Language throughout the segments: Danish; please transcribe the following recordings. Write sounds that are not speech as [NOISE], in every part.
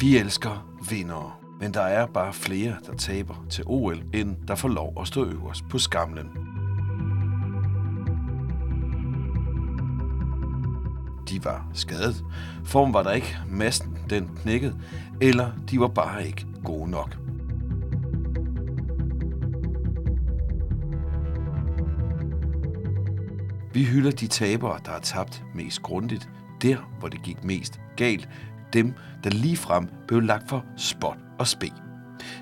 Vi elsker vindere, men der er bare flere, der taber til OL, end der får lov at stå øverst på skamlen. De var skadet, form var der ikke, Massen den knækkede, eller de var bare ikke gode nok. Vi hylder de tabere, der har tabt mest grundigt, der hvor det gik mest galt, dem, der lige frem blev lagt for spot og spe.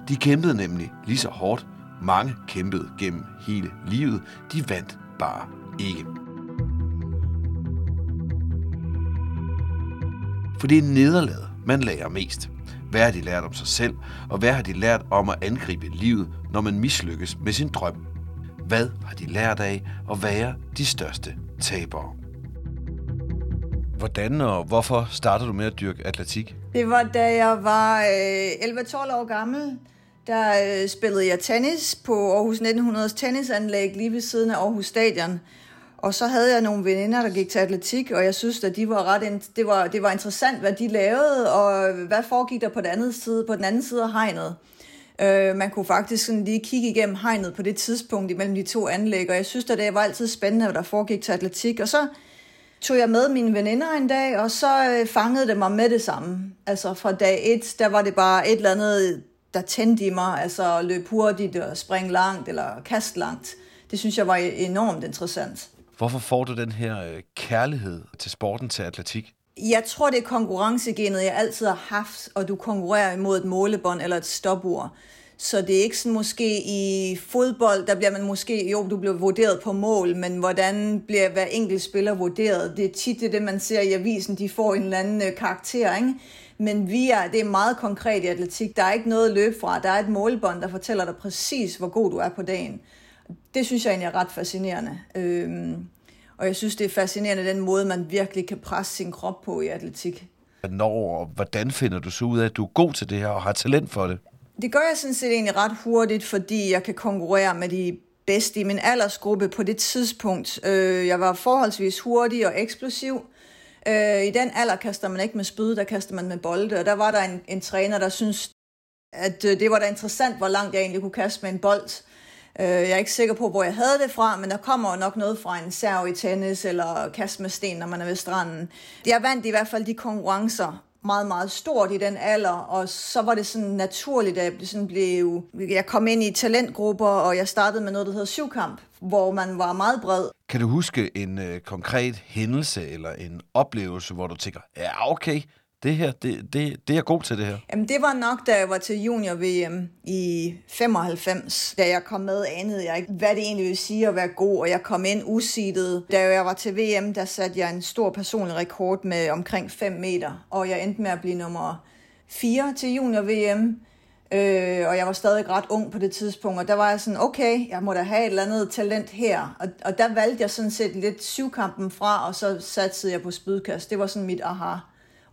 De kæmpede nemlig lige så hårdt. Mange kæmpede gennem hele livet. De vandt bare ikke. For det er nederlaget, man lærer mest. Hvad har de lært om sig selv, og hvad har de lært om at angribe livet, når man mislykkes med sin drøm? Hvad har de lært af at være de største tabere? Hvordan og hvorfor startede du med at dyrke atletik? Det var da jeg var øh, 11-12 år gammel. Der øh, spillede jeg tennis på Aarhus 1900's tennisanlæg lige ved siden af Aarhus Stadion. Og så havde jeg nogle veninder, der gik til atletik, og jeg synes, at de var ret, det, var, det var interessant, hvad de lavede, og hvad foregik der på den anden side, på den anden side af hegnet. Øh, man kunne faktisk sådan lige kigge igennem hegnet på det tidspunkt imellem de to anlæg, og jeg synes, at det var altid spændende, hvad der foregik til atletik. Og så tog jeg med mine veninder en dag, og så øh, fangede det mig med det samme. Altså fra dag et, der var det bare et eller andet, der tændte i mig, altså at løbe hurtigt og springe langt eller kaste langt. Det synes jeg var enormt interessant. Hvorfor får du den her øh, kærlighed til sporten, til atletik? Jeg tror, det er konkurrencegenet, jeg altid har haft, og du konkurrerer imod et målebånd eller et stopur. Så det er ikke sådan måske i fodbold, der bliver man måske, jo, du bliver vurderet på mål, men hvordan bliver hver enkelt spiller vurderet? Det er tit det, det man ser i avisen, de får en eller anden øh, karakter, ikke? Men vi er, det er meget konkret i atletik. Der er ikke noget at løbe fra. Der er et målbånd, der fortæller dig præcis, hvor god du er på dagen. Det synes jeg egentlig er ret fascinerende. Øhm, og jeg synes, det er fascinerende den måde, man virkelig kan presse sin krop på i atletik. Når og hvordan finder du så ud af, at du er god til det her og har talent for det? Det gør jeg sådan set egentlig ret hurtigt, fordi jeg kan konkurrere med de bedste i min aldersgruppe på det tidspunkt. Øh, jeg var forholdsvis hurtig og eksplosiv. Øh, I den alder kaster man ikke med spyd, der kaster man med bolde, og der var der en, en træner, der synes, at øh, det var da interessant, hvor langt jeg egentlig kunne kaste med en bold. Øh, jeg er ikke sikker på, hvor jeg havde det fra, men der kommer nok noget fra en serv i tennis eller kast med sten, når man er ved stranden. Jeg vandt i hvert fald de konkurrencer meget, meget stort i den alder, og så var det sådan naturligt, at jeg sådan blev... Jeg kom ind i talentgrupper, og jeg startede med noget, der hedder syvkamp, hvor man var meget bred. Kan du huske en øh, konkret hændelse eller en oplevelse, hvor du tænker, ja okay, det her, det, det, det er god til det her? Jamen, det var nok, da jeg var til junior-VM i 95. Da jeg kom med, anede jeg ikke, hvad det egentlig vil sige at være god, og jeg kom ind usidet. Da jeg var til VM, der satte jeg en stor personlig rekord med omkring 5 meter, og jeg endte med at blive nummer 4 til junior-VM. Øh, og jeg var stadig ret ung på det tidspunkt, og der var jeg sådan, okay, jeg må da have et eller andet talent her. Og, og der valgte jeg sådan set lidt syvkampen fra, og så satte jeg på spydkast. Det var sådan mit aha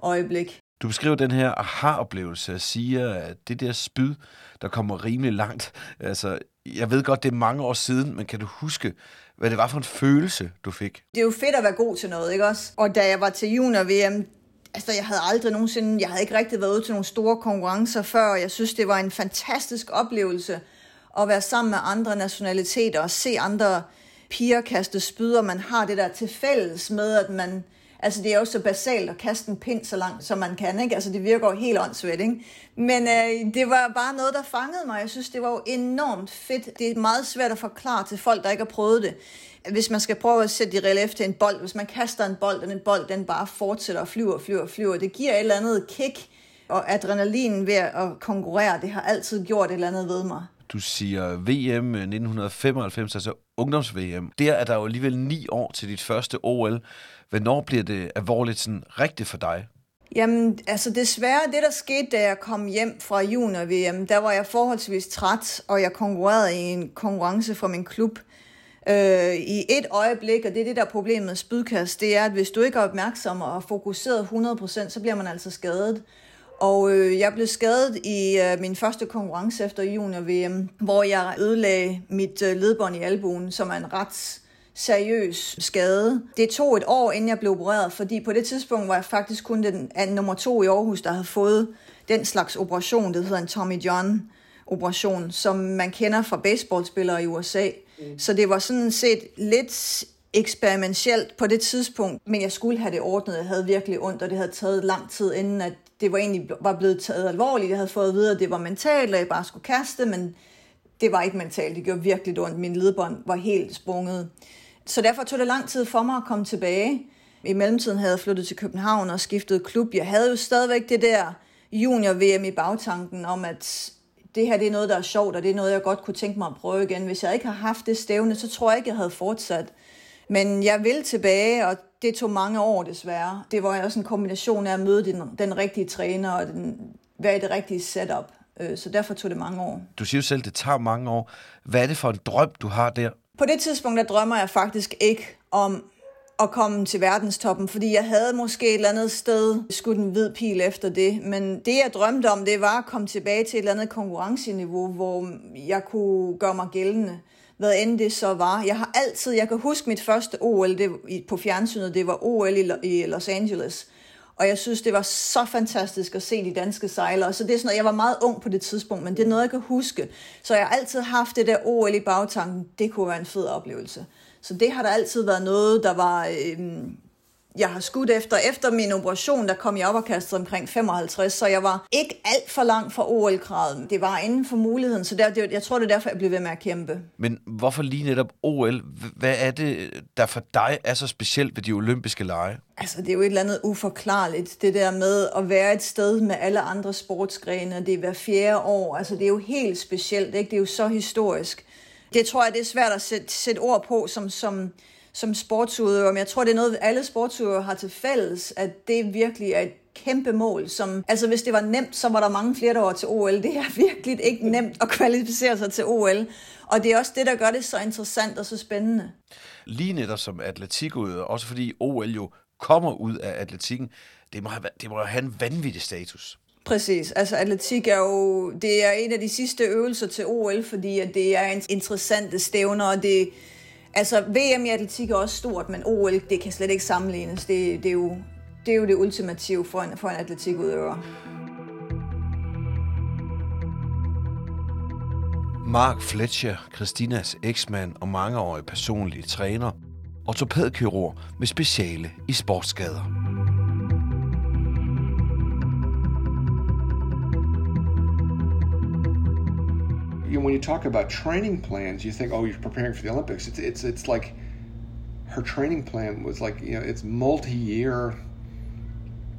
øjeblik. Du beskriver den her aha-oplevelse og siger, at det der spyd, der kommer rimelig langt. Altså, jeg ved godt, det er mange år siden, men kan du huske, hvad det var for en følelse, du fik? Det er jo fedt at være god til noget, ikke også? Og da jeg var til junior-VM, altså jeg havde aldrig nogensinde, jeg havde ikke rigtig været ude til nogle store konkurrencer før, og jeg synes, det var en fantastisk oplevelse at være sammen med andre nationaliteter og se andre piger kaste spyd, og man har det der til fælles med, at man, Altså, det er jo så basalt at kaste en pind så langt, som man kan, ikke? Altså, det virker jo helt åndssvagt, ikke? Men øh, det var bare noget, der fangede mig. Jeg synes, det var jo enormt fedt. Det er meget svært at forklare til folk, der ikke har prøvet det. Hvis man skal prøve at sætte i relief til en bold, hvis man kaster en bold, og den bold, den bare fortsætter og flyver og flyver og flyver, det giver et eller andet kick, og adrenalin ved at konkurrere, det har altid gjort et eller andet ved mig du siger VM 1995, altså ungdoms-VM. Der er der jo alligevel ni år til dit første OL. Hvornår bliver det alvorligt sådan rigtigt for dig? Jamen, altså desværre, det der skete, da jeg kom hjem fra junior-VM, der var jeg forholdsvis træt, og jeg konkurrerede i en konkurrence fra min klub. Øh, I et øjeblik, og det er det der problem med spydkast, det er, at hvis du ikke er opmærksom og fokuseret 100%, så bliver man altså skadet. Og øh, jeg blev skadet i øh, min første konkurrence efter junior-VM, hvor jeg ødelagde mit øh, ledbånd i albuen, som er en ret seriøs skade. Det tog et år, inden jeg blev opereret, fordi på det tidspunkt var jeg faktisk kun den nummer to i Aarhus, der havde fået den slags operation, det hedder en Tommy John operation, som man kender fra baseballspillere i USA. Mm. Så det var sådan set lidt eksperimentelt på det tidspunkt, men jeg skulle have det ordnet. Jeg havde virkelig ondt, og det havde taget lang tid, inden at det var egentlig var blevet taget alvorligt. Jeg havde fået at vide, at det var mentalt, og jeg bare skulle kaste, men det var ikke mentalt. Det gjorde virkelig ondt. Min ledbånd var helt sprunget. Så derfor tog det lang tid for mig at komme tilbage. I mellemtiden havde jeg flyttet til København og skiftet klub. Jeg havde jo stadigvæk det der junior-VM i bagtanken om, at det her det er noget, der er sjovt, og det er noget, jeg godt kunne tænke mig at prøve igen. Hvis jeg ikke har haft det stævne, så tror jeg ikke, jeg havde fortsat. Men jeg vil tilbage, og det tog mange år desværre. Det var også en kombination af at møde den, den rigtige træner og den, være i det rigtige setup. Øh, så derfor tog det mange år. Du siger jo selv, at det tager mange år. Hvad er det for en drøm, du har der? På det tidspunkt, der drømmer jeg faktisk ikke om at komme til verdenstoppen, fordi jeg havde måske et eller andet sted skudt en hvid pil efter det. Men det, jeg drømte om, det var at komme tilbage til et eller andet konkurrenceniveau, hvor jeg kunne gøre mig gældende hvad end det så var. Jeg har altid, jeg kan huske mit første OL det, på fjernsynet, det var OL i, i Los Angeles. Og jeg synes, det var så fantastisk at se de danske sejlere. Så det er sådan noget, jeg var meget ung på det tidspunkt, men det er noget, jeg kan huske. Så jeg har altid haft det der OL i bagtanken. Det kunne være en fed oplevelse. Så det har der altid været noget, der var... Øh, jeg har skudt efter. Efter min operation, der kom jeg op og kastede omkring 55, så jeg var ikke alt for langt fra OL-graden. Det var inden for muligheden, så der, det, jeg tror, det er derfor, jeg blev ved med at kæmpe. Men hvorfor lige netop OL? Hvad er det, der for dig er så specielt ved de olympiske lege? Altså, det er jo et eller andet uforklarligt, det der med at være et sted med alle andre sportsgrene, det er hver fjerde år. Altså, det er jo helt specielt, ikke? Det er jo så historisk. Det tror jeg, det er svært at sætte, sætte ord på som, som, som sportsudøver, men jeg tror, det er noget, alle sportsudøvere har til fælles, at det virkelig er et kæmpe mål. Som, altså hvis det var nemt, så var der mange flere, der var til OL. Det er virkelig ikke nemt at kvalificere sig til OL. Og det er også det, der gør det så interessant og så spændende. Lige netop som atletikudøver, også fordi OL jo kommer ud af atletikken, det må have, det må have en vanvittig status. Præcis. Altså atletik er jo det er en af de sidste øvelser til OL, fordi at det er en interessante stævner, og det, Altså, VM i atletik er også stort, men OL, det kan slet ikke sammenlignes. Det, det, er, jo, det er jo det ultimative for en, for en atletikudøver. Mark Fletcher, Christinas eksmand og mangeårig personlige træner, ortopædkirurg med speciale i sportsskader. You know, when you talk about training plans, you think, oh, you're preparing for the Olympics. It's it's it's like her training plan was like you know it's multi-year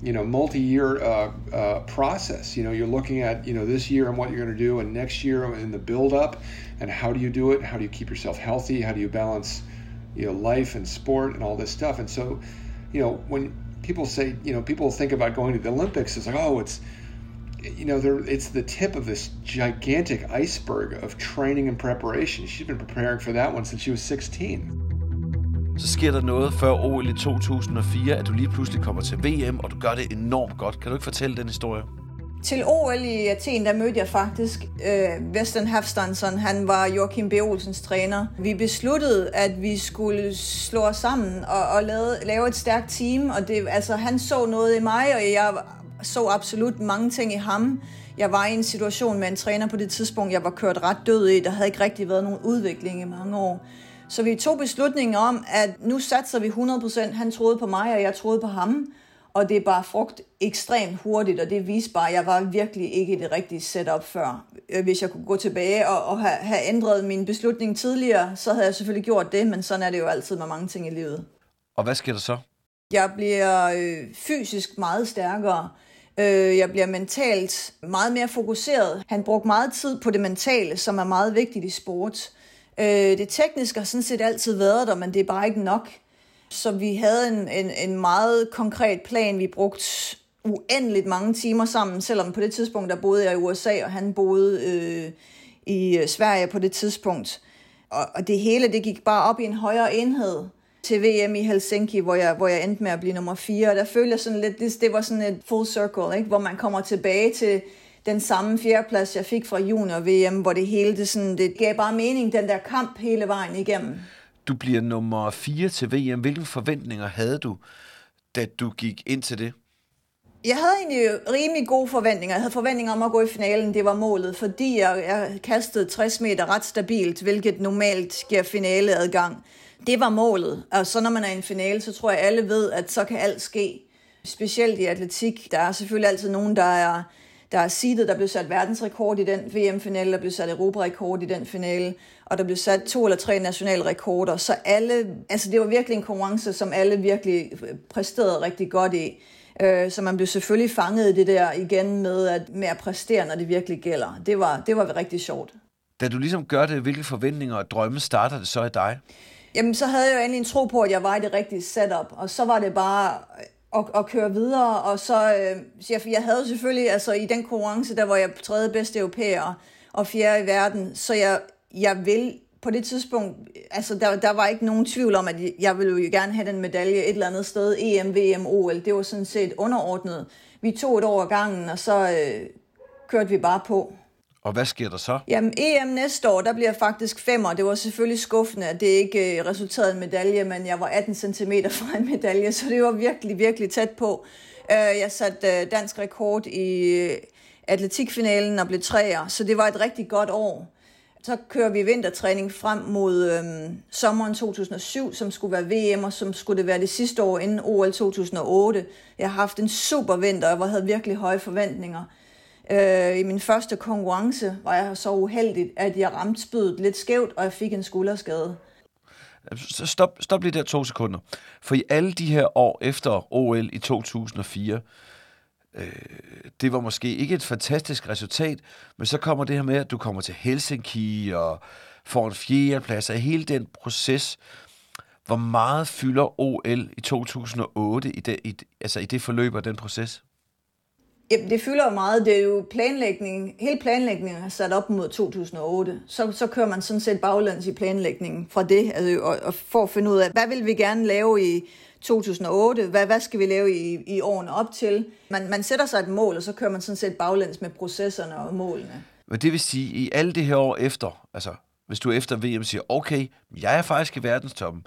you know multi-year uh, uh, process. You know you're looking at you know this year and what you're going to do and next year in the build up and how do you do it? How do you keep yourself healthy? How do you balance you know life and sport and all this stuff? And so you know when people say you know people think about going to the olympics it's like oh it's you know, there, it's the tip of this gigantic iceberg of training and preparation. She's been preparing for that one since she was 16. Så sker der noget før OL i 2004, at du lige pludselig kommer til VM, og du gør det enormt godt. Kan du ikke fortælle den historie? Til OL i Athen, der mødte jeg faktisk øh, Western Hafstansson. Han var Joachim B. Olsens træner. Vi besluttede, at vi skulle slå os sammen og, og lave, lave et stærkt team. Og det, altså, han så noget i mig, og jeg så absolut mange ting i ham. Jeg var i en situation med en træner på det tidspunkt, jeg var kørt ret død i. Der havde ikke rigtig været nogen udvikling i mange år. Så vi tog beslutningen om, at nu satser vi 100%. Han troede på mig, og jeg troede på ham. Og det er bare frugt ekstremt hurtigt, og det viste bare, at jeg var virkelig ikke i det rigtige setup før. Øh, hvis jeg kunne gå tilbage og, og have, have ændret min beslutning tidligere, så havde jeg selvfølgelig gjort det, men sådan er det jo altid med mange ting i livet. Og hvad sker der så? Jeg bliver øh, fysisk meget stærkere. Øh, jeg bliver mentalt meget mere fokuseret. Han brugte meget tid på det mentale, som er meget vigtigt i sport. Øh, det tekniske har sådan set altid været der, men det er bare ikke nok. Så vi havde en, en, en meget konkret plan. Vi brugte uendeligt mange timer sammen, selvom på det tidspunkt, der boede jeg i USA, og han boede øh, i Sverige på det tidspunkt. Og, og det hele, det gik bare op i en højere enhed til VM i Helsinki, hvor jeg, hvor jeg endte med at blive nummer 4. Og der følte jeg sådan lidt, det, det var sådan et full circle, ikke? hvor man kommer tilbage til den samme fjerdeplads, jeg fik fra junior VM, hvor det hele, det, sådan, det gav bare mening, den der kamp hele vejen igennem. Du bliver nummer 4 til VM. Hvilke forventninger havde du, da du gik ind til det? Jeg havde egentlig rimelig gode forventninger. Jeg havde forventninger om at gå i finalen, det var målet, fordi jeg, jeg kastede 60 meter ret stabilt, hvilket normalt giver finaleadgang. Det var målet. Og så når man er i en finale, så tror jeg alle ved, at så kan alt ske. Specielt i atletik. Der er selvfølgelig altid nogen, der er, der er seedet, der blev sat verdensrekord i den VM-finale, der blev sat Europarekord i den finale, og der blev sat to eller tre nationale rekorder. Så alle, altså det var virkelig en konkurrence, som alle virkelig øh, præsterede rigtig godt i. Øh, så man blev selvfølgelig fanget i det der igen med at, med at præstere, når det virkelig gælder. Det var, det var rigtig sjovt. Da du ligesom gør det, hvilke forventninger og drømme starter det så i dig? Jamen, så havde jeg jo egentlig en tro på, at jeg var i det rigtige setup, og så var det bare at, at køre videre, og så, øh, jeg, jeg havde selvfølgelig, altså i den konkurrence, der var jeg tredje bedste europæer og fjerde i verden, så jeg, jeg vil på det tidspunkt, altså der, der var ikke nogen tvivl om, at jeg ville jo gerne have den medalje et eller andet sted, EM, VM, OL, det var sådan set underordnet. Vi tog et år gangen, og så øh, kørte vi bare på. Og hvad sker der så? Jamen, EM næste år, der bliver faktisk femmer. Det var selvfølgelig skuffende, at det ikke øh, resulterede resulterede en medalje, men jeg var 18 cm [LAUGHS] fra en medalje, så det var virkelig, virkelig tæt på. Øh, jeg satte øh, dansk rekord i atletikfinalen og blev træer, så det var et rigtig godt år. Så kører vi vintertræning frem mod øhm, sommeren 2007, som skulle være VM, og som skulle det være det sidste år inden OL 2008. Jeg har haft en super vinter, og jeg havde virkelig høje forventninger. Øh, I min første konkurrence var jeg så uheldig, at jeg ramte spydet lidt skævt, og jeg fik en skulderskade. Stop, stop lige der to sekunder. For i alle de her år efter OL i 2004, øh, det var måske ikke et fantastisk resultat, men så kommer det her med, at du kommer til Helsinki og får en fjerdeplads af hele den proces. Hvor meget fylder OL i 2008 i det, i, altså i det forløb og den proces? Jamen, det fylder meget. Det er jo planlægning. Hele planlægningen er sat op mod 2008. Så, så kører man sådan set baglæns i planlægningen fra det, altså, og, og for at finde ud af, hvad vil vi gerne lave i 2008? Hvad, hvad skal vi lave i, i årene op til? Man, man sætter sig et mål, og så kører man sådan set baglæns med processerne og målene. Men det vil sige, i alle det her år efter, altså hvis du efter VM siger, okay, jeg er faktisk i verdenstoppen,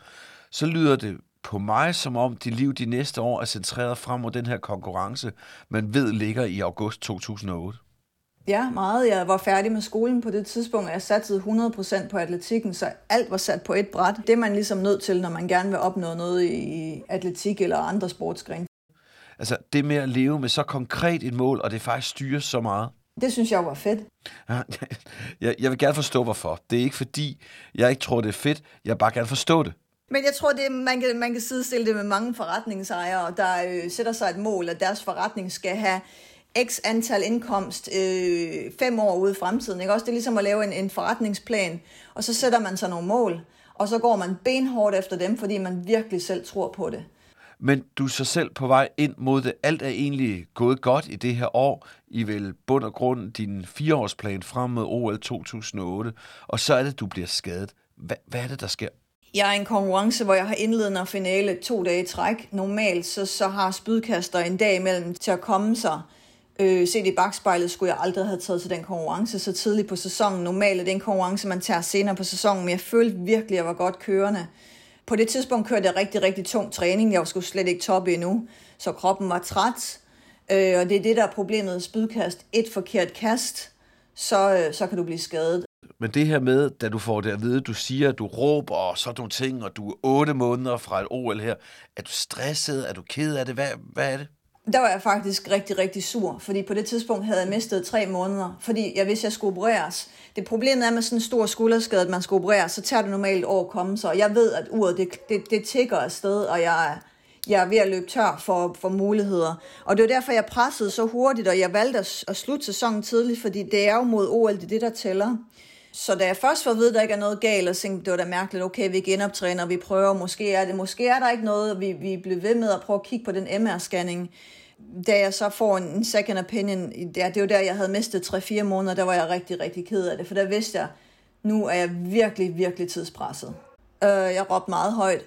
så lyder det på mig, som om dit liv de næste år er centreret frem mod den her konkurrence, man ved ligger i august 2008. Ja, meget. Jeg var færdig med skolen på det tidspunkt, og jeg satte 100% på atletikken, så alt var sat på et bræt. Det er man ligesom nødt til, når man gerne vil opnå noget i atletik eller andre sportsgrene. Altså det med at leve med så konkret et mål, og det faktisk styres så meget. Det synes jeg var fedt. [LAUGHS] jeg, jeg vil gerne forstå, hvorfor. Det er ikke fordi, jeg ikke tror, det er fedt. Jeg vil bare gerne forstå det. Men jeg tror, det, man, kan, man kan sidestille det med mange forretningsejere, der øh, sætter sig et mål, at deres forretning skal have x antal indkomst øh, fem år ude i fremtiden. Ikke? Også det er ligesom at lave en, en forretningsplan, og så sætter man sig nogle mål, og så går man benhårdt efter dem, fordi man virkelig selv tror på det. Men du er så selv på vej ind mod det. Alt er egentlig gået godt i det her år. I vil bund og grund din fireårsplan frem mod OL 2008, og så er det, du bliver skadet. Hvad, hvad er det, der sker? Jeg er i en konkurrence, hvor jeg har indledende og finale to dage i træk. Normalt så, så har spydkaster en dag imellem til at komme sig. Øh, set i bagspejlet skulle jeg aldrig have taget til den konkurrence så tidligt på sæsonen. Normalt er det en konkurrence, man tager senere på sæsonen, men jeg følte virkelig, at jeg var godt kørende. På det tidspunkt kørte jeg rigtig, rigtig tung træning. Jeg var sgu slet ikke toppe endnu, så kroppen var træt. Øh, og det er det, der er problemet. Spydkast, et forkert kast, så, øh, så kan du blive skadet. Men det her med, da du får det at vide, du siger, at du råber og sådan nogle ting, og du er otte måneder fra et OL her. Er du stresset? Er du ked af det? Hvad, hvad er det? Der var jeg faktisk rigtig, rigtig sur, fordi på det tidspunkt havde jeg mistet tre måneder, fordi jeg vidste, at jeg skulle opereres. Det problemet er med sådan en stor skulderskade, at man skal opereres, så tager det normalt år at komme så. Jeg ved, at uret det, det, det tigger afsted, og jeg, jeg er ved at løbe tør for, for muligheder. Og det var derfor, jeg pressede så hurtigt, og jeg valgte at, at slutte sæsonen tidligt, fordi det er jo mod OL, det er det, der tæller. Så da jeg først var ved, at der ikke er noget galt, og tænkte, det var da mærkeligt, okay, vi genoptræner, vi prøver, måske er det, måske er der ikke noget, vi, vi bliver ved med at prøve at kigge på den MR-scanning. Da jeg så får en second opinion, det, det var der, jeg havde mistet 3-4 måneder, der var jeg rigtig, rigtig ked af det, for der vidste jeg, nu er jeg virkelig, virkelig tidspresset. Øh, jeg råbte meget højt.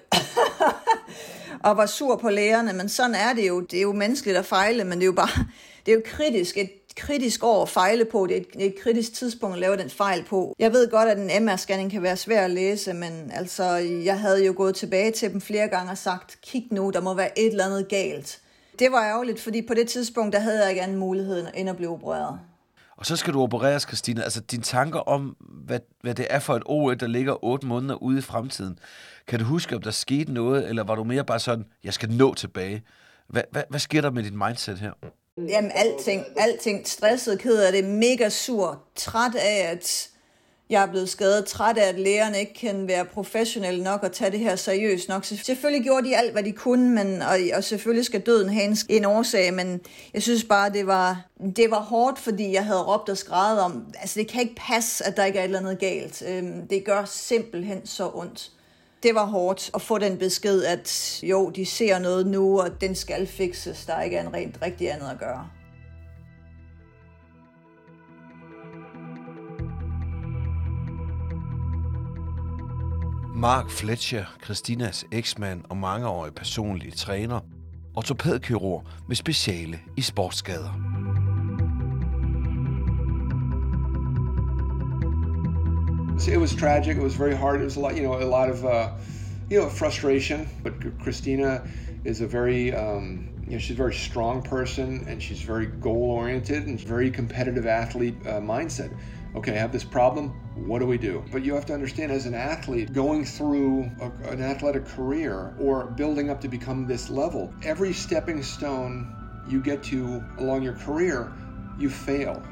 [LAUGHS] og var sur på lægerne, men sådan er det jo. Det er jo menneskeligt at fejle, men det er jo bare, det er jo kritisk. Et kritisk år at fejle på. Det er et, et kritisk tidspunkt at lave den fejl på. Jeg ved godt, at en MR-scanning kan være svær at læse, men altså, jeg havde jo gået tilbage til dem flere gange og sagt, kig nu, der må være et eller andet galt. Det var ærgerligt, fordi på det tidspunkt, der havde jeg ikke anden mulighed end at blive opereret. Og så skal du opereres, Christina. Altså, dine tanker om, hvad, hvad det er for et OL, der ligger otte måneder ude i fremtiden. Kan du huske, om der skete noget, eller var du mere bare sådan, jeg skal nå tilbage? Hvad, hvad, hvad sker der med dit mindset her? Jamen, alting. Alting. Stresset, ked af det, mega sur, træt af, at jeg er blevet skadet, træt af, at lægerne ikke kan være professionelle nok og tage det her seriøst nok. Så selvfølgelig gjorde de alt, hvad de kunne, men, og, og selvfølgelig skal døden have en, en årsag, men jeg synes bare, det var, det var hårdt, fordi jeg havde råbt og skrevet om, altså det kan ikke passe, at der ikke er et eller andet galt. Øhm, det gør simpelthen så ondt. Det var hårdt at få den besked, at jo, de ser noget nu, og den skal fikses. Der ikke er en rent rigtig andet at gøre. Mark Fletcher, Christinas eksmand og mangeårig personlige træner, ortopædkirurg med speciale i sportsskader. It was tragic. It was very hard. It was a lot, you know, a lot of, uh, you know, frustration. But Christina is a very, um, you know, she's a very strong person, and she's very goal oriented and very competitive athlete uh, mindset. Okay, I have this problem. What do we do? But you have to understand, as an athlete going through a, an athletic career or building up to become this level, every stepping stone you get to along your career, you fail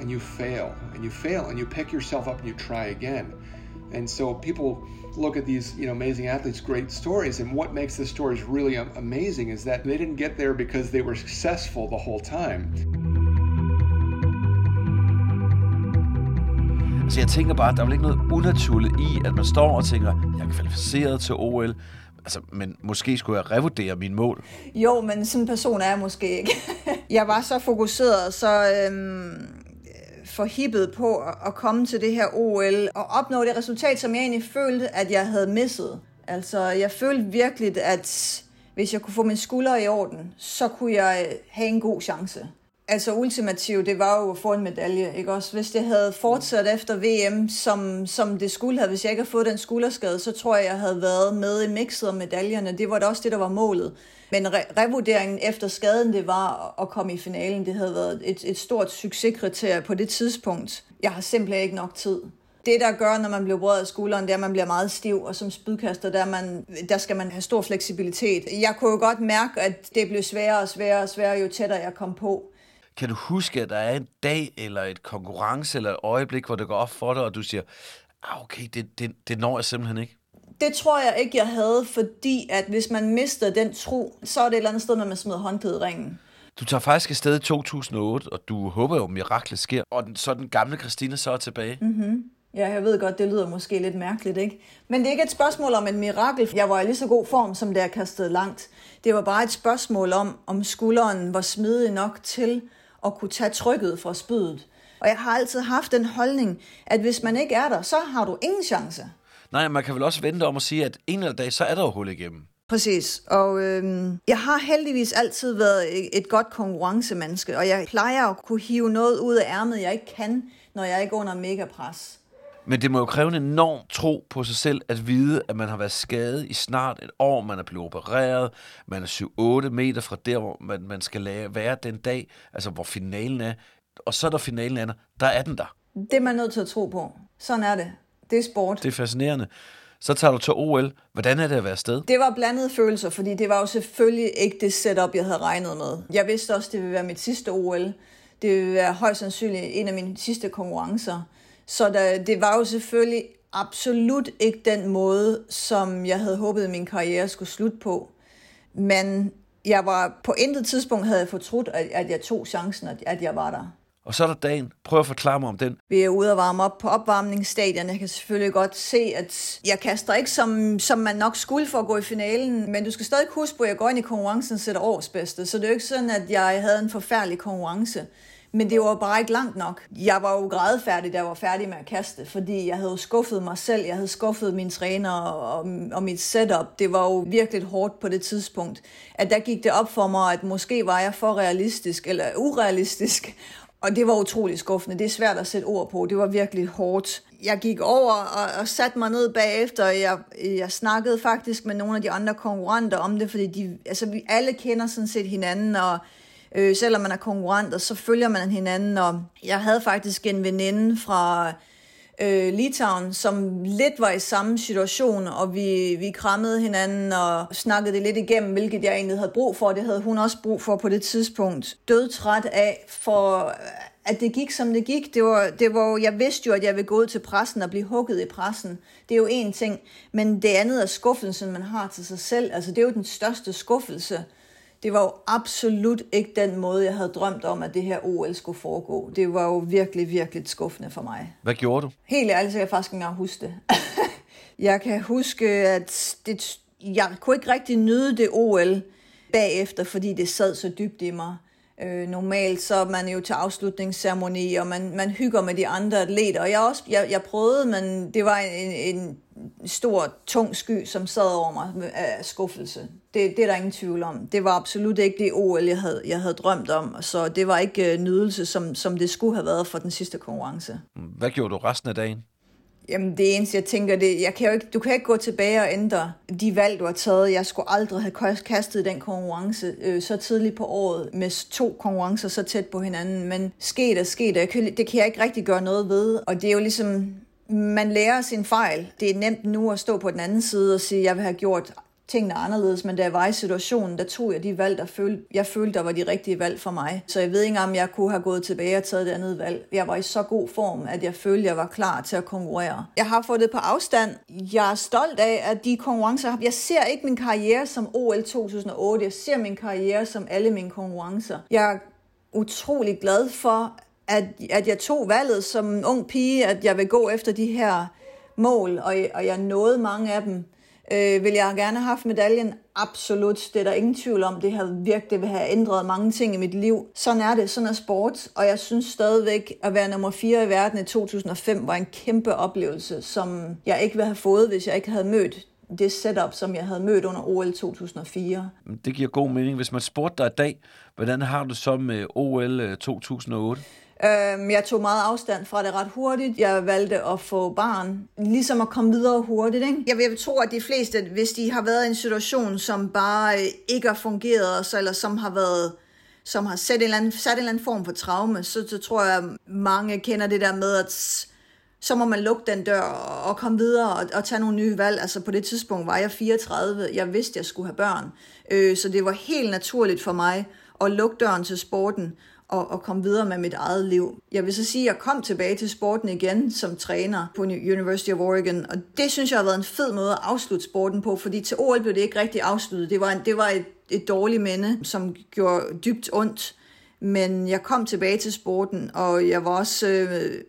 and you fail and you fail and you pick yourself up and you try again. And so people look at these, you know, amazing athletes' great stories, and what makes the stories really amazing is that they didn't get there because they were successful the whole time. Så jeg tænker bare, at der er vel ikke noget unaturligt i, at man står og tænker, jeg er kvalificeret til OL, altså, men måske skulle jeg revurdere min mål. Jo, men sådan en person er jeg måske ikke. [LAUGHS] jeg var så fokuseret, så øhm, forhippet på at komme til det her OL og opnå det resultat, som jeg egentlig følte, at jeg havde misset. Altså, jeg følte virkelig, at hvis jeg kunne få min skuldre i orden, så kunne jeg have en god chance. Altså ultimativt, det var jo at få en medalje, ikke også? Hvis det havde fortsat efter VM, som, som det skulle have, hvis jeg ikke havde fået den skulderskade, så tror jeg, jeg havde været med i mixet om medaljerne. Det var da også det, der var målet. Men re- revurderingen efter skaden, det var at komme i finalen. Det havde været et, et stort succeskriterie på det tidspunkt. Jeg har simpelthen ikke nok tid. Det, der gør, når man bliver brød af skulderen, det er, at man bliver meget stiv, og som spydkaster, der, man, der skal man have stor fleksibilitet. Jeg kunne jo godt mærke, at det blev sværere og sværere og sværere, jo tættere jeg kom på. Kan du huske, at der er en dag eller et konkurrence eller et øjeblik, hvor det går op for dig, og du siger, ah, okay, det, det, det når jeg simpelthen ikke? Det tror jeg ikke, jeg havde, fordi at hvis man mister den tro, så er det et eller andet sted, når man smider håndklædet i ringen. Du tager faktisk afsted i 2008, og du håber jo, at miraklet sker, og den, så den gamle Christina så er tilbage. Mm-hmm. Ja, jeg ved godt, det lyder måske lidt mærkeligt, ikke? Men det er ikke et spørgsmål om et mirakel. Jeg var i lige så god form, som det jeg kastede langt. Det var bare et spørgsmål om, om skulderen var smidig nok til at kunne tage trykket fra spydet. Og jeg har altid haft den holdning, at hvis man ikke er der, så har du ingen chance. Nej, man kan vel også vente om at sige, at en eller anden dag, så er der jo hul igennem. Præcis, og øhm, jeg har heldigvis altid været et godt konkurrencemenneske, og jeg plejer at kunne hive noget ud af ærmet, jeg ikke kan, når jeg er ikke under mega pres. Men det må jo kræve en enorm tro på sig selv at vide, at man har været skadet i snart et år, man er blevet opereret, man er 7-8 meter fra der, hvor man, man skal være den dag, altså hvor finalen er, og så er der finalen er, der er den der. Det er man nødt til at tro på. Sådan er det. Det er sport. Det er fascinerende. Så tager du til OL. Hvordan er det at være sted? Det var blandede følelser, fordi det var jo selvfølgelig ikke det setup, jeg havde regnet med. Jeg vidste også, det ville være mit sidste OL. Det ville være højst sandsynligt en af mine sidste konkurrencer. Så der, det var jo selvfølgelig absolut ikke den måde, som jeg havde håbet, min karriere skulle slutte på. Men jeg var på intet tidspunkt havde jeg fortrudt, at, at jeg tog chancen, at, at jeg var der. Og så er der dagen. Prøv at forklare mig om den. Vi er ude og varme op på opvarmningsstadion. Jeg kan selvfølgelig godt se, at jeg kaster ikke, som, som man nok skulle for at gå i finalen. Men du skal stadig huske på, at jeg går ind i konkurrencen og sætter års bedste. Så det er jo ikke sådan, at jeg havde en forfærdelig konkurrence. Men det var bare ikke langt nok. Jeg var jo grædefærdig, da jeg var færdig med at kaste, fordi jeg havde skuffet mig selv, jeg havde skuffet min træner og, og mit setup. Det var jo virkelig hårdt på det tidspunkt. At der gik det op for mig, at måske var jeg for realistisk eller urealistisk, Og det var utrolig skuffende. Det er svært at sætte ord på. Det var virkelig hårdt. Jeg gik over og, og satte mig ned bagefter. Jeg, jeg snakkede faktisk med nogle af de andre konkurrenter om det, fordi de, altså, vi alle kender sådan set hinanden, og øh, selvom man er konkurrenter, så følger man hinanden. Og jeg havde faktisk en veninde fra øh, Litauen, som lidt var i samme situation, og vi, vi krammede hinanden og snakkede det lidt igennem, hvilket jeg egentlig havde brug for. Det havde hun også brug for på det tidspunkt. Dødtræt af, for at det gik, som det gik. Det var, det var, jeg vidste jo, at jeg ville gå ud til pressen og blive hugget i pressen. Det er jo en ting. Men det andet er skuffelsen, man har til sig selv. Altså, det er jo den største skuffelse det var jo absolut ikke den måde, jeg havde drømt om, at det her OL skulle foregå. Det var jo virkelig, virkelig skuffende for mig. Hvad gjorde du? Helt ærligt, så kan jeg faktisk ikke engang huske det. [LAUGHS] jeg kan huske, at det, jeg kunne ikke rigtig nyde det OL bagefter, fordi det sad så dybt i mig. Øh, normalt så er man jo til afslutningsceremoni, og man, man hygger med de andre atleter. Og jeg, også, jeg, jeg prøvede, men det var en, en stor, tung sky, som sad over mig af skuffelse. Det, det er der ingen tvivl om. Det var absolut ikke det OL, jeg havde, jeg havde drømt om. Så det var ikke øh, nydelse, som, som det skulle have været for den sidste konkurrence. Hvad gjorde du resten af dagen? Jamen det eneste, jeg tænker, det, jeg kan jo ikke, du kan ikke gå tilbage og ændre de valg, du har taget. Jeg skulle aldrig have kastet den konkurrence øh, så tidligt på året, med to konkurrencer så tæt på hinanden. Men sket er sket, og kan, det kan jeg ikke rigtig gøre noget ved. Og det er jo ligesom, man lærer sin fejl. Det er nemt nu at stå på den anden side og sige, jeg vil have gjort tingene anderledes, men da jeg var i situationen, der tog jeg de valg, der følte, jeg følte, der var de rigtige valg for mig. Så jeg ved ikke, om jeg kunne have gået tilbage og taget det andet valg. Jeg var i så god form, at jeg følte, jeg var klar til at konkurrere. Jeg har fået det på afstand. Jeg er stolt af, at de konkurrencer, jeg ser ikke min karriere som OL 2008, jeg ser min karriere som alle mine konkurrencer. Jeg er utrolig glad for, at, at jeg tog valget som ung pige, at jeg vil gå efter de her mål, og, og jeg nåede mange af dem. Øh, vil jeg gerne have haft medaljen? Absolut. Det er der ingen tvivl om. Det har virkelig vil have ændret mange ting i mit liv. Sådan er det. Sådan er sport. Og jeg synes stadigvæk, at være nummer 4 i verden i 2005 var en kæmpe oplevelse, som jeg ikke ville have fået, hvis jeg ikke havde mødt det setup, som jeg havde mødt under OL 2004. Det giver god mening. Hvis man spurgte dig i dag, hvordan har du så med OL 2008? Øh, Øhm, jeg tog meget afstand fra det ret hurtigt. Jeg valgte at få barn, ligesom at komme videre hurtigt. Ikke? Jeg vil tro, at de fleste, hvis de har været i en situation, som bare øh, ikke har fungeret, eller som har været som har sat en, eller anden, sat en eller anden form for traume, så, så tror jeg, at mange kender det der med, at så må man lukke den dør og komme videre og, og tage nogle nye valg. Altså på det tidspunkt var jeg 34, jeg vidste, at jeg skulle have børn. Øh, så det var helt naturligt for mig at lukke døren til sporten og, og komme videre med mit eget liv. Jeg vil så sige, at jeg kom tilbage til sporten igen som træner på University of Oregon, og det synes jeg har været en fed måde at afslutte sporten på, fordi til OL blev det ikke rigtig afsluttet. Det var, en, det var et, et dårligt minde, som gjorde dybt ondt, men jeg kom tilbage til sporten, og jeg var også øh,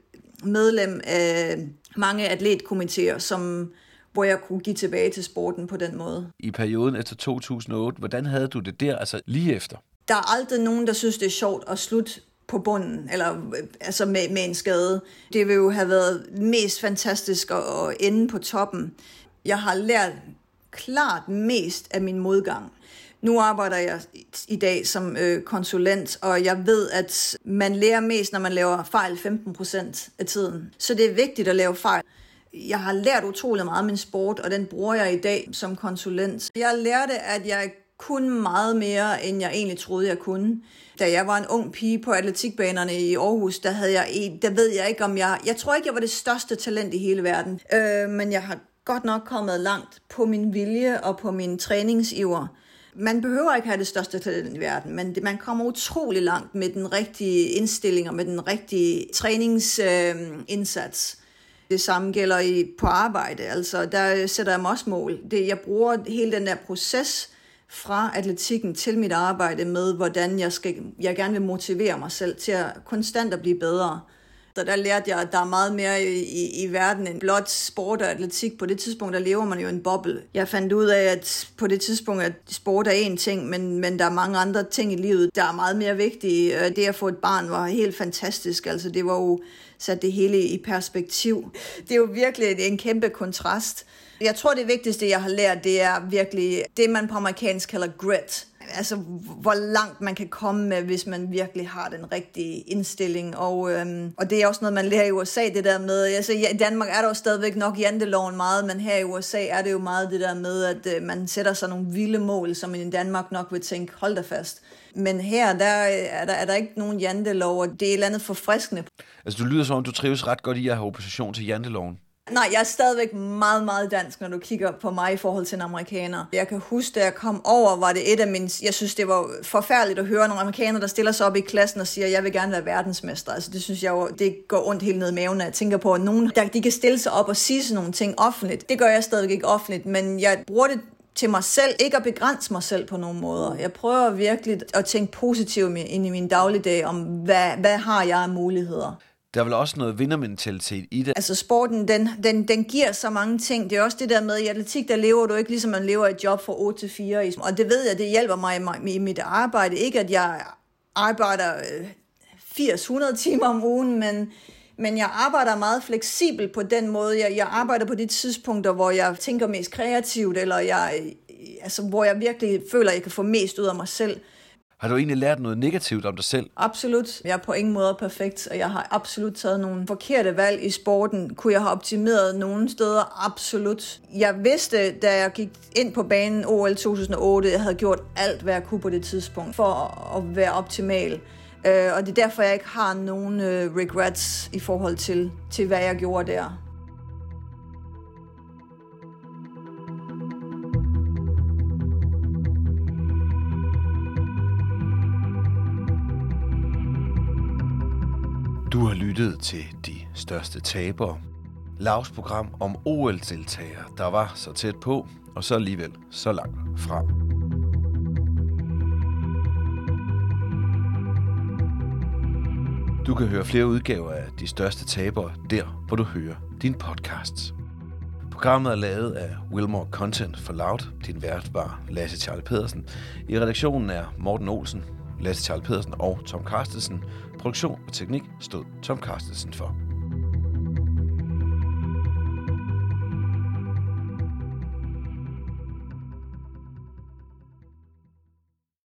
medlem af mange atletkomiteer, som hvor jeg kunne give tilbage til sporten på den måde. I perioden efter 2008, hvordan havde du det der, altså lige efter? Der er aldrig nogen, der synes, det er sjovt at slutte på bunden, eller øh, altså med, med en skade. Det vil jo have været mest fantastisk at, at ende på toppen. Jeg har lært klart mest af min modgang. Nu arbejder jeg i dag som øh, konsulent, og jeg ved, at man lærer mest, når man laver fejl 15% af tiden. Så det er vigtigt at lave fejl. Jeg har lært utrolig meget af min sport, og den bruger jeg i dag som konsulent. Jeg lærte, at jeg kun meget mere, end jeg egentlig troede, jeg kunne. Da jeg var en ung pige på atletikbanerne i Aarhus, der, havde jeg, der ved jeg ikke, om jeg... Jeg tror ikke, jeg var det største talent i hele verden. Øh, men jeg har godt nok kommet langt på min vilje og på min træningsiver. Man behøver ikke have det største talent i verden, men man kommer utrolig langt med den rigtige indstilling og med den rigtige træningsindsats. Øh, det samme gælder i, på arbejde. Altså, der sætter jeg mig også mål. Det, jeg bruger hele den der proces fra atletikken til mit arbejde med, hvordan jeg, skal, jeg gerne vil motivere mig selv til at konstant at blive bedre. Så der lærte jeg, at der er meget mere i, i, i verden end blot sport og atletik. På det tidspunkt, der lever man jo en boble. Jeg fandt ud af, at på det tidspunkt, at sport er én ting, men, men der er mange andre ting i livet, der er meget mere vigtige. Øh, det at få et barn var helt fantastisk. Altså, det var jo sat det hele i perspektiv. Det er jo virkelig en kæmpe kontrast. Jeg tror, det vigtigste, jeg har lært, det er virkelig det, man på amerikansk kalder grit. altså, hvor langt man kan komme med, hvis man virkelig har den rigtige indstilling. Og, øhm, og det er også noget, man lærer i USA, det der med, altså ja, i Danmark er der jo stadigvæk nok janteloven meget, men her i USA er det jo meget det der med, at øh, man sætter sig nogle vilde mål, som i Danmark nok vil tænke, hold da fast. Men her der øh, er, der, er der ikke nogen jantelov, og det er et eller andet forfriskende. Altså, du lyder som om, du trives ret godt i at have opposition til janteloven. Nej, jeg er stadigvæk meget, meget dansk, når du kigger på mig i forhold til en amerikaner. Jeg kan huske, da jeg kom over, var det et af mine... Jeg synes, det var forfærdeligt at høre nogle amerikanere, der stiller sig op i klassen og siger, jeg vil gerne være verdensmester. Altså, det synes jeg jo, det går ondt helt ned i maven, jeg tænker på, at nogen, der, de kan stille sig op og sige sådan nogle ting offentligt. Det gør jeg stadigvæk ikke offentligt, men jeg bruger det til mig selv, ikke at begrænse mig selv på nogen måder. Jeg prøver virkelig at tænke positivt ind i min dagligdag om, hvad, hvad har jeg af muligheder. Der er vel også noget vindermentalitet i det. Altså sporten, den, den, den giver så mange ting. Det er også det der med, i atletik, der lever du ikke ligesom man lever et job fra 8 til 4. Og det ved jeg, det hjælper mig i mit arbejde. Ikke at jeg arbejder øh, 80-100 timer om ugen, men, men jeg arbejder meget fleksibelt på den måde. Jeg, jeg arbejder på de tidspunkter, hvor jeg tænker mest kreativt, eller jeg, øh, altså, hvor jeg virkelig føler, at jeg kan få mest ud af mig selv. Har du egentlig lært noget negativt om dig selv? Absolut. Jeg er på ingen måde perfekt, og jeg har absolut taget nogle forkerte valg i sporten. Kunne jeg have optimeret nogle steder? Absolut. Jeg vidste, da jeg gik ind på banen OL 2008, at jeg havde gjort alt, hvad jeg kunne på det tidspunkt for at være optimal. Øh, og det er derfor, jeg ikke har nogen øh, regrets i forhold til, til, hvad jeg gjorde der. Lyttede lyttet til De Største Tabere. Lavs program om OL-deltagere, der var så tæt på, og så alligevel så langt fra. Du kan høre flere udgaver af De Største Tabere der, hvor du hører din podcasts. Programmet er lavet af Wilmore Content for Loud. Din vært var Lasse Charles Pedersen. I redaktionen er Morten Olsen, Lasse Charles Pedersen og Tom Carstensen. Produktion og teknik stod Tom Carstensen for.